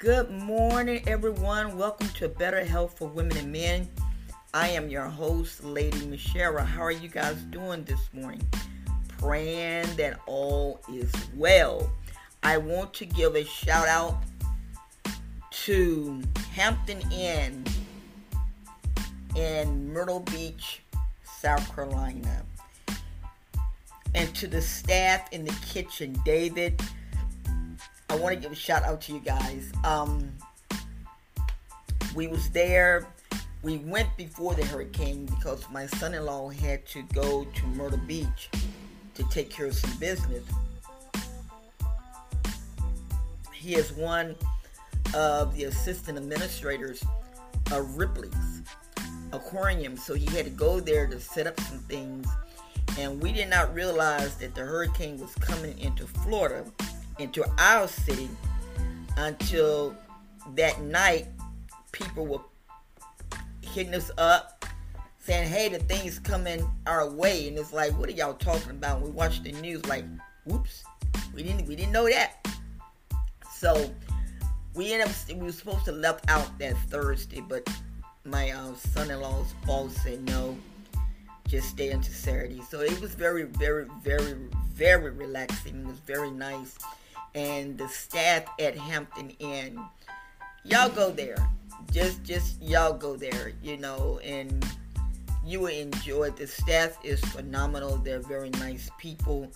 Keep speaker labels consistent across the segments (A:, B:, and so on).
A: Good morning, everyone. Welcome to Better Health for Women and Men. I am your host, Lady Michelle. How are you guys doing this morning? Praying that all is well. I want to give a shout out to Hampton Inn in Myrtle Beach, South Carolina. And to the staff in the kitchen, David, I want to give a shout out to you guys. Um, we was there. We went before the hurricane because my son-in-law had to go to Myrtle Beach to take care of some business. He is one of the assistant administrators of Ripley's Aquarium, so he had to go there to set up some things. And we did not realize that the hurricane was coming into Florida into our city until that night people were hitting us up saying hey the thing's coming our way. And it's like what are y'all talking about? We watched the news like whoops we didn't we didn't know that. So we ended up we were supposed to left out that thursday but my uh, son-in-law's boss said no just stay until saturday. So it was very very very very relaxing. It was very nice and the staff at Hampton Inn. Y'all go there. Just just y'all go there, you know, and you will enjoy it. The staff is phenomenal. They're very nice people.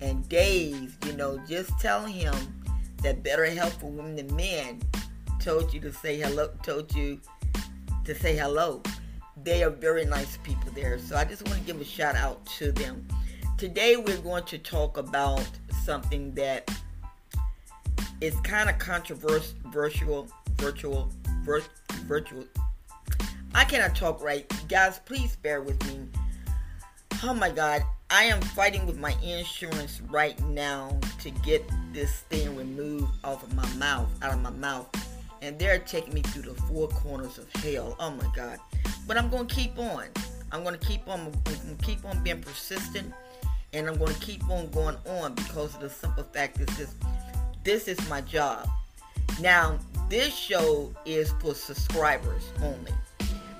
A: And Dave, you know, just tell him that Better Help for Women and Men told you to say hello, told you to say hello. They are very nice people there. So I just want to give a shout out to them. Today we're going to talk about something that it's kind of controversial, virtual, virtual, vir- virtual. I cannot talk right, guys. Please bear with me. Oh my God, I am fighting with my insurance right now to get this thing removed off of my mouth, out of my mouth, and they're taking me through the four corners of hell. Oh my God, but I'm gonna keep on. I'm gonna keep on. I'm gonna keep on being persistent, and I'm gonna keep on going on because of the simple fact is this this is my job. Now, this show is for subscribers only.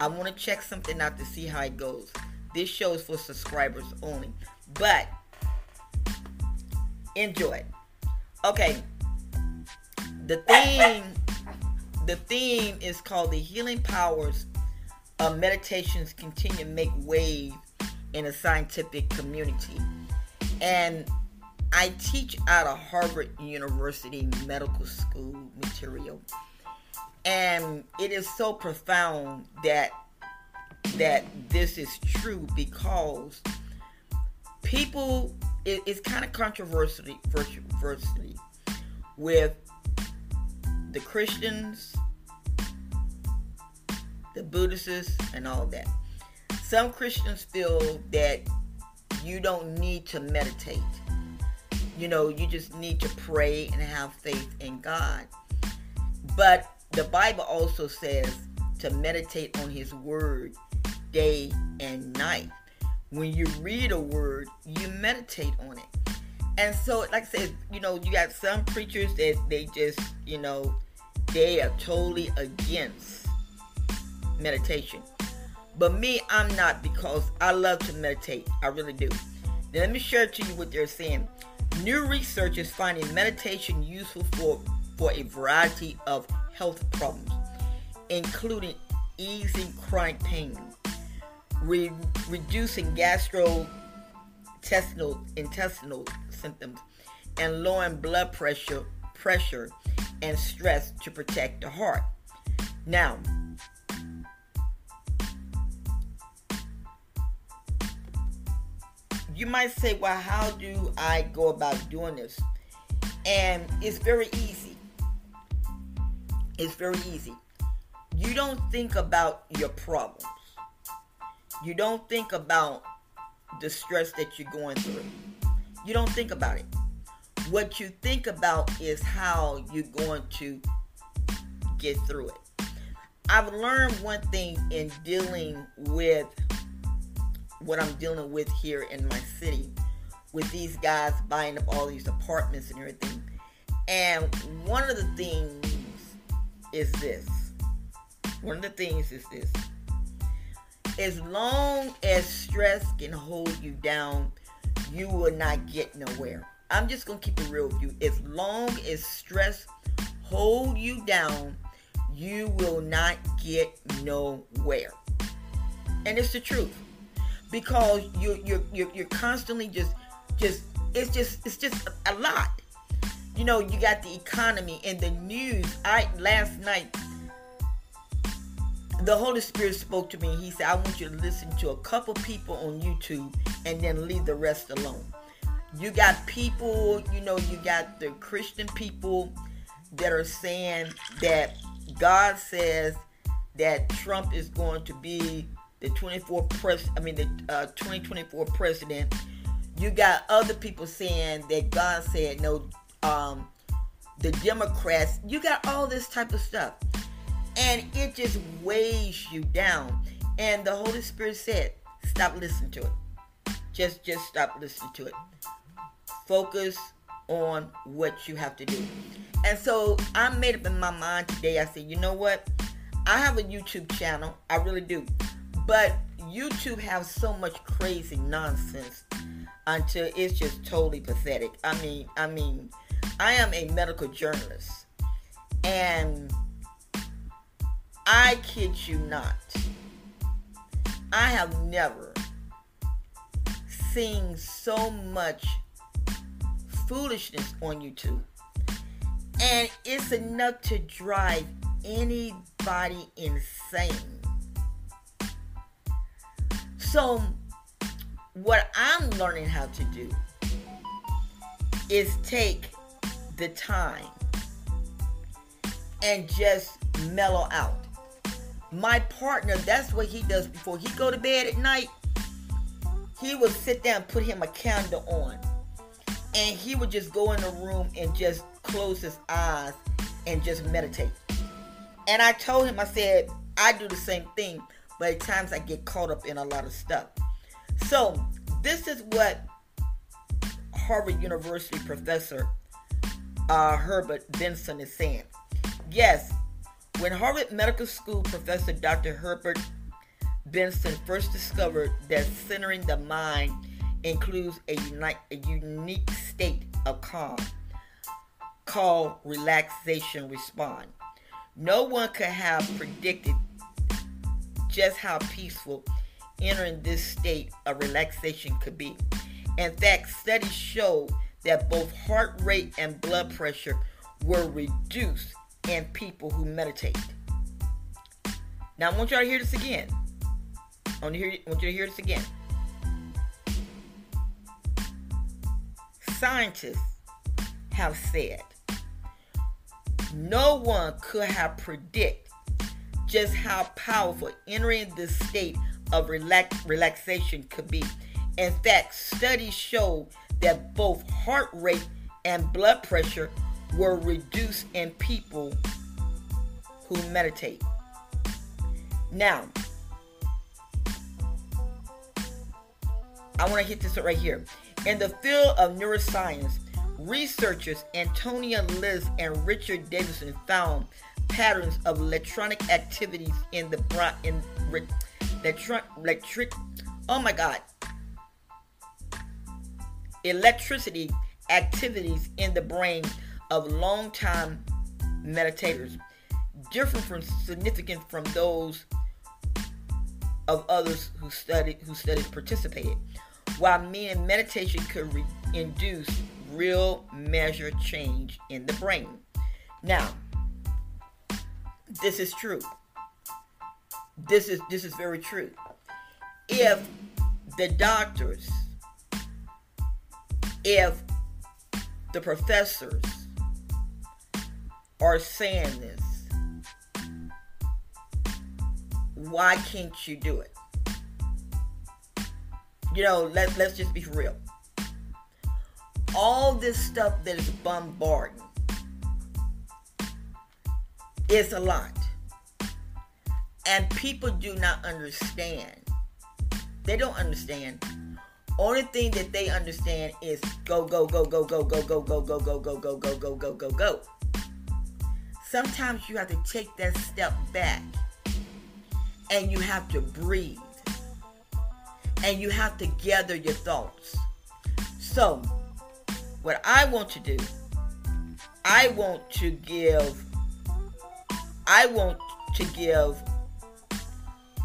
A: I want to check something out to see how it goes. This show is for subscribers only. But enjoy. Okay. The theme the theme is called the healing powers of meditations continue to make waves in a scientific community. And I teach out of Harvard University Medical School material. And it is so profound that that this is true because people it, it's kind of controversial with the Christians, the Buddhists, and all that. Some Christians feel that you don't need to meditate you know, you just need to pray and have faith in God. But the Bible also says to meditate on His Word day and night. When you read a word, you meditate on it. And so, like I said, you know, you got some preachers that they just, you know, they are totally against meditation. But me, I'm not because I love to meditate. I really do. Now, let me share to you what they're saying. New research is finding meditation useful for, for a variety of health problems, including easing chronic pain, re- reducing gastrointestinal intestinal symptoms, and lowering blood pressure, pressure and stress to protect the heart. Now, you might say, well, how do I go about doing this? And it's very easy. It's very easy. You don't think about your problems. You don't think about the stress that you're going through. You don't think about it. What you think about is how you're going to get through it. I've learned one thing in dealing with what I'm dealing with here in my city with these guys buying up all these apartments and everything. And one of the things is this. One of the things is this. As long as stress can hold you down, you will not get nowhere. I'm just gonna keep it real with you. As long as stress hold you down, you will not get nowhere. And it's the truth. Because you you're, you're you're constantly just just it's just it's just a lot. You know, you got the economy and the news. I last night the Holy Spirit spoke to me. He said, I want you to listen to a couple people on YouTube and then leave the rest alone. You got people, you know, you got the Christian people that are saying that God says that Trump is going to be the 24 pres I mean the uh, 2024 president. You got other people saying that God said no um the Democrats. You got all this type of stuff. And it just weighs you down. And the Holy Spirit said, stop listening to it. Just just stop listening to it. Focus on what you have to do. And so I made up in my mind today. I said, you know what? I have a YouTube channel. I really do. But YouTube has so much crazy nonsense until it's just totally pathetic. I mean, I mean, I am a medical journalist. And I kid you not. I have never seen so much foolishness on YouTube. And it's enough to drive anybody insane. So, what I'm learning how to do is take the time and just mellow out. My partner, that's what he does before he go to bed at night. He will sit down, put him a candle on and he would just go in the room and just close his eyes and just meditate. And I told him, I said, I do the same thing, but at times I get caught up in a lot of stuff. So, this is what Harvard University professor uh, Herbert Benson is saying. Yes, when Harvard Medical School professor Dr. Herbert Benson first discovered that centering the mind includes a, uni- a unique state of calm called relaxation response. No one could have predicted just how peaceful entering this state of relaxation could be. In fact, studies show that both heart rate and blood pressure were reduced in people who meditate. Now, I want y'all to hear this again. I want, to hear, I want you to hear this again. scientists have said no one could have predicted just how powerful entering this state of relax- relaxation could be. In fact, studies show that both heart rate and blood pressure were reduced in people who meditate. Now, I want to hit this right here. In the field of neuroscience, researchers Antonia Liz and Richard Davidson found patterns of electronic activities in the brain in electric, electric oh my god electricity activities in the brain of long-time meditators different from significant from those of others who studied who studied participated while meaning meditation could re- induce real measured change in the brain. Now, this is true. This is this is very true. If the doctors, if the professors are saying this, why can't you do it? you know, let, let's just be real. All this stuff that is bombarding is a lot. And people do not understand. They don't understand. Only thing that they understand is go, go, go, go, go, go, go, go, go, go, go, go, go, go, go, go, go. sometimes you have to take that step back and you have to breathe and you have to gather your thoughts. So, what I want to do, I want to give, I want to give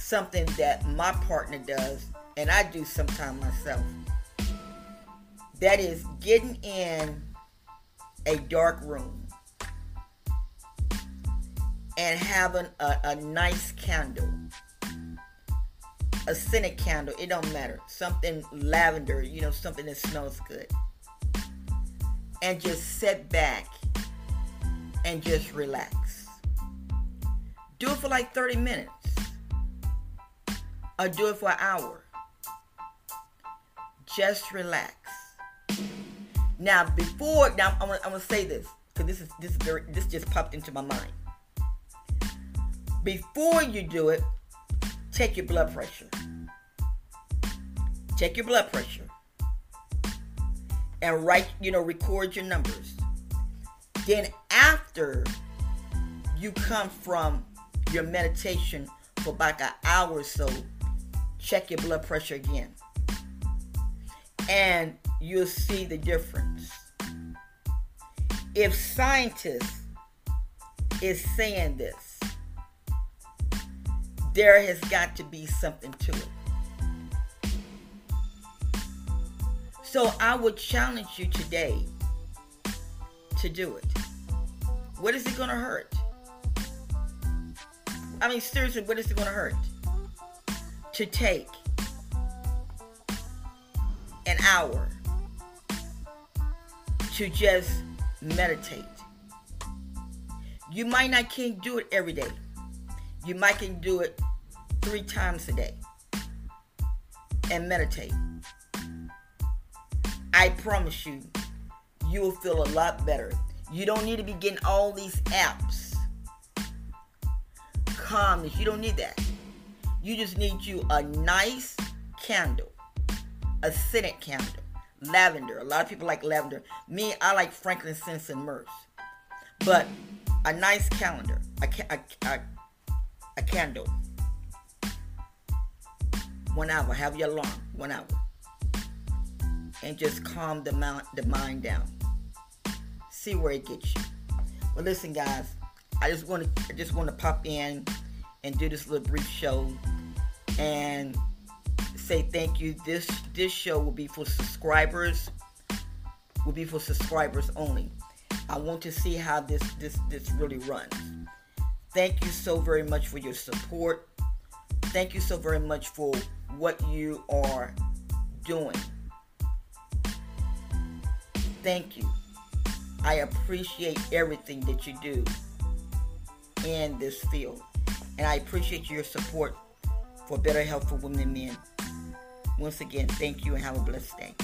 A: something that my partner does, and I do sometimes myself. That is getting in a dark room and having a, a nice candle a scented candle it don't matter something lavender you know something that smells good and just sit back and just relax do it for like 30 minutes. Or do it for an hour. Just relax. Now before now i'm gonna, I'm gonna say this because this is this is very, this just popped into my mind. Before you do it check your blood pressure. Check your blood pressure. And write you know record your numbers. Then after you come from your meditation for about an hour or so check your blood pressure again and you'll see the difference. If scientists is saying this, there has got to be something to it. So I would challenge you today to do it. What is it going to hurt? I mean, seriously, what is it going to hurt? To take an hour to just meditate. You might not can't do it every day. You might can do it three times a day and meditate. I promise you, you will feel a lot better. You don't need to be getting all these apps. Calmness, you don't need that. You just need you a nice candle, a scented candle lavender. A lot of people like lavender. Me, I like frankincense and myrrh. But a nice calendar, a, a, a, a candle. One hour. Have your alarm. One hour. And just calm the, mind, the mind down. See where it gets you. Well, listen, guys. I just want to I just want to pop in and do this little brief show and say thank you. This this show will be for subscribers. Will be for subscribers only. I want to see how this this this really runs. Thank you so very much for your support. Thank you so very much for what you are doing. Thank you. I appreciate everything that you do in this field. And I appreciate your support for better health for women and men. Once again, thank you and have a blessed day.